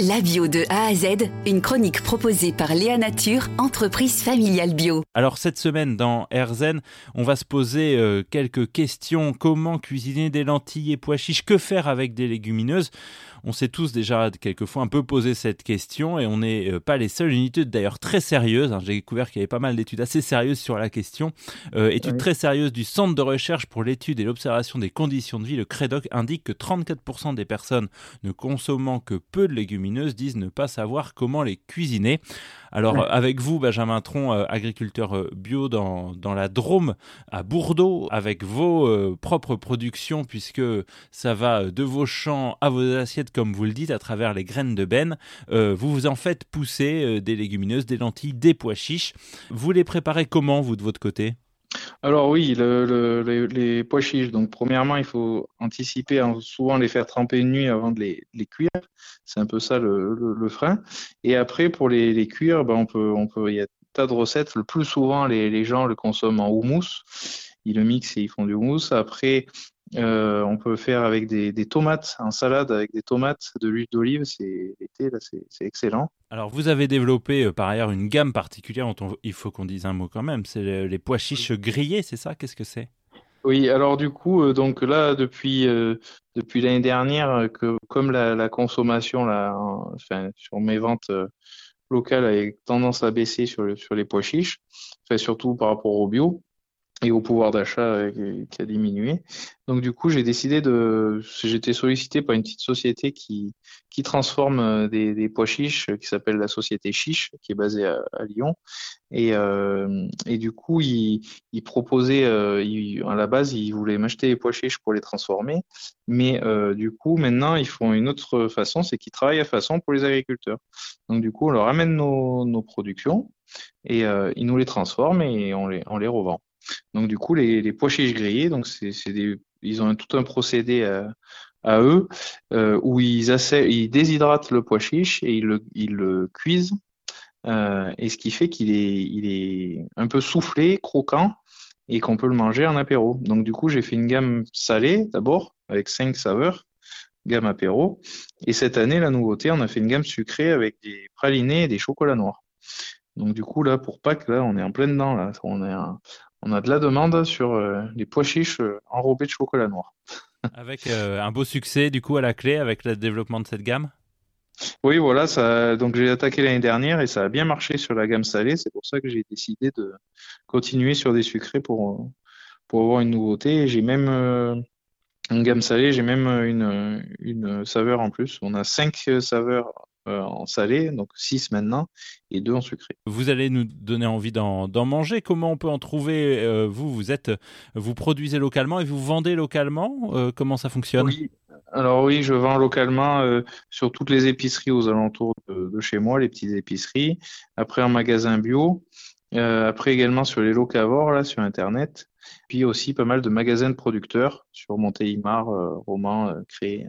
La bio de A à Z, une chronique proposée par Léa Nature, entreprise familiale bio. Alors cette semaine dans AirZen, on va se poser euh, quelques questions. Comment cuisiner des lentilles et pois chiches? Que faire avec des légumineuses? On s'est tous déjà quelquefois un peu posé cette question et on n'est euh, pas les seuls. Une étude d'ailleurs très sérieuse, hein. j'ai découvert qu'il y avait pas mal d'études assez sérieuses sur la question. Euh, étude très sérieuse du Centre de recherche pour l'étude et l'observation des conditions de vie, le CREDOC, indique que 34% des personnes ne consommant que peu de légumineuses disent ne pas savoir comment les cuisiner. Alors avec vous, Benjamin Tron, euh, agriculteur euh, bio dans, dans, la Drôme à Bourdeau, avec vos euh, propres productions, puisque ça va de vos champs à vos assiettes, comme vous le dites, à travers les graines de benne, vous vous en faites pousser des légumineuses, des lentilles, des pois chiches. Vous les préparez comment, vous, de votre côté? Alors oui, les, pois chiches. Donc premièrement, il faut anticiper, souvent les faire tremper une nuit avant de les, cuire. C'est un peu ça le, frein. Et après, pour les, cuire, ben, on peut, on peut, il y a tas de recettes. Le plus souvent, les, gens le consomment en houmous. Ils le mixent et ils font du houmous. Après, euh, on peut faire avec des, tomates, en salade avec des tomates, de l'huile d'olive, c'est l'été, là, c'est excellent. Alors, vous avez développé euh, par ailleurs une gamme particulière, dont il faut qu'on dise un mot quand même, c'est les, pois chiches grillés, c'est ça? Qu'est-ce que c'est? Oui, alors du coup, euh, donc là, depuis, depuis l'année dernière, que comme la, consommation là, enfin, sur mes ventes locales a tendance à baisser sur, sur les pois chiches, surtout par rapport au bio, et au pouvoir d'achat euh, qui a diminué. Donc du coup, j'ai décidé de, j'étais sollicité par une petite société qui qui transforme euh, des, pois chiches, qui s'appelle la société Chiche, qui est basée à, Lyon. Et euh, et du coup, ils il proposaient, euh, à la base, ils voulaient m'acheter les pois chiches pour les transformer, mais euh, du coup, maintenant, ils font une autre façon, c'est qu'ils travaillent à façon pour les agriculteurs. Donc du coup, on leur amène nos nos productions et euh, ils nous les transforment et on les on les revend. Donc du coup, les, pois chiches grillés, donc c'est ils ont tout un procédé à, eux euh, où ils, ils déshydratent le pois chiche et ils le, ils le cuisent. Euh, et ce qui fait qu'il est, il est un peu soufflé, croquant, et qu'on peut le manger en apéro. Donc du coup, j'ai fait une gamme salée d'abord, avec cinq saveurs, gamme apéro. Et cette année, la nouveauté, on a fait une gamme sucrée avec des pralinés et des chocolats noirs. Donc du coup, là, pour Pâques, là, on est en plein dedans. Là. On est, on a de la demande sur euh, les pois chiches euh, enrobés de chocolat noir. avec euh, un beau succès du coup à la clé avec le développement de cette gamme? Oui, voilà, ça, donc j'ai attaqué l'année dernière et ça a bien marché sur la gamme salée. C'est pour ça que j'ai décidé de continuer sur des sucrés pour, pour avoir une nouveauté. J'ai même une gamme salée, j'ai même une, une saveur en plus. On a cinq saveurs euh, en salé, donc 6 maintenant, et 2 en sucré. Vous allez nous donner envie d'en manger. Comment on peut en trouver euh, Vous, vous êtes, vous produisez localement et vous vendez localement. Euh, comment ça fonctionne? Oui. Alors oui, je vends localement sur toutes les épiceries aux alentours de, chez moi, les petites épiceries. Après en magasin bio. après également sur les locavores là sur internet. Puis aussi pas mal de magasins de producteurs sur Montélimar, Roman, Cré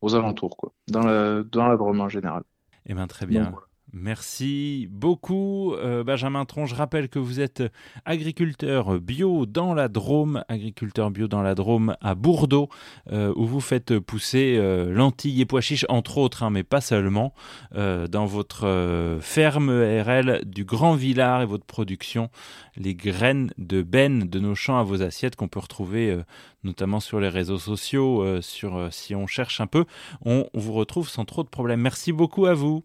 aux alentours, quoi, dans la, dans la Drôme en général. Eh bien, très bien. Merci beaucoup, euh, Benjamin Tron. Je rappelle que vous êtes agriculteur bio dans la Drôme, agriculteur bio dans la Drôme à Bourdeau, euh, où vous faites pousser euh, lentilles et pois chiches, entre autres, hein, mais pas seulement, dans votre ferme RL du Grand Villard et votre production, les graines de benne de nos champs à vos assiettes qu'on peut retrouver notamment sur les réseaux sociaux, si on cherche un peu, on vous retrouve sans trop de problèmes. Merci beaucoup à vous.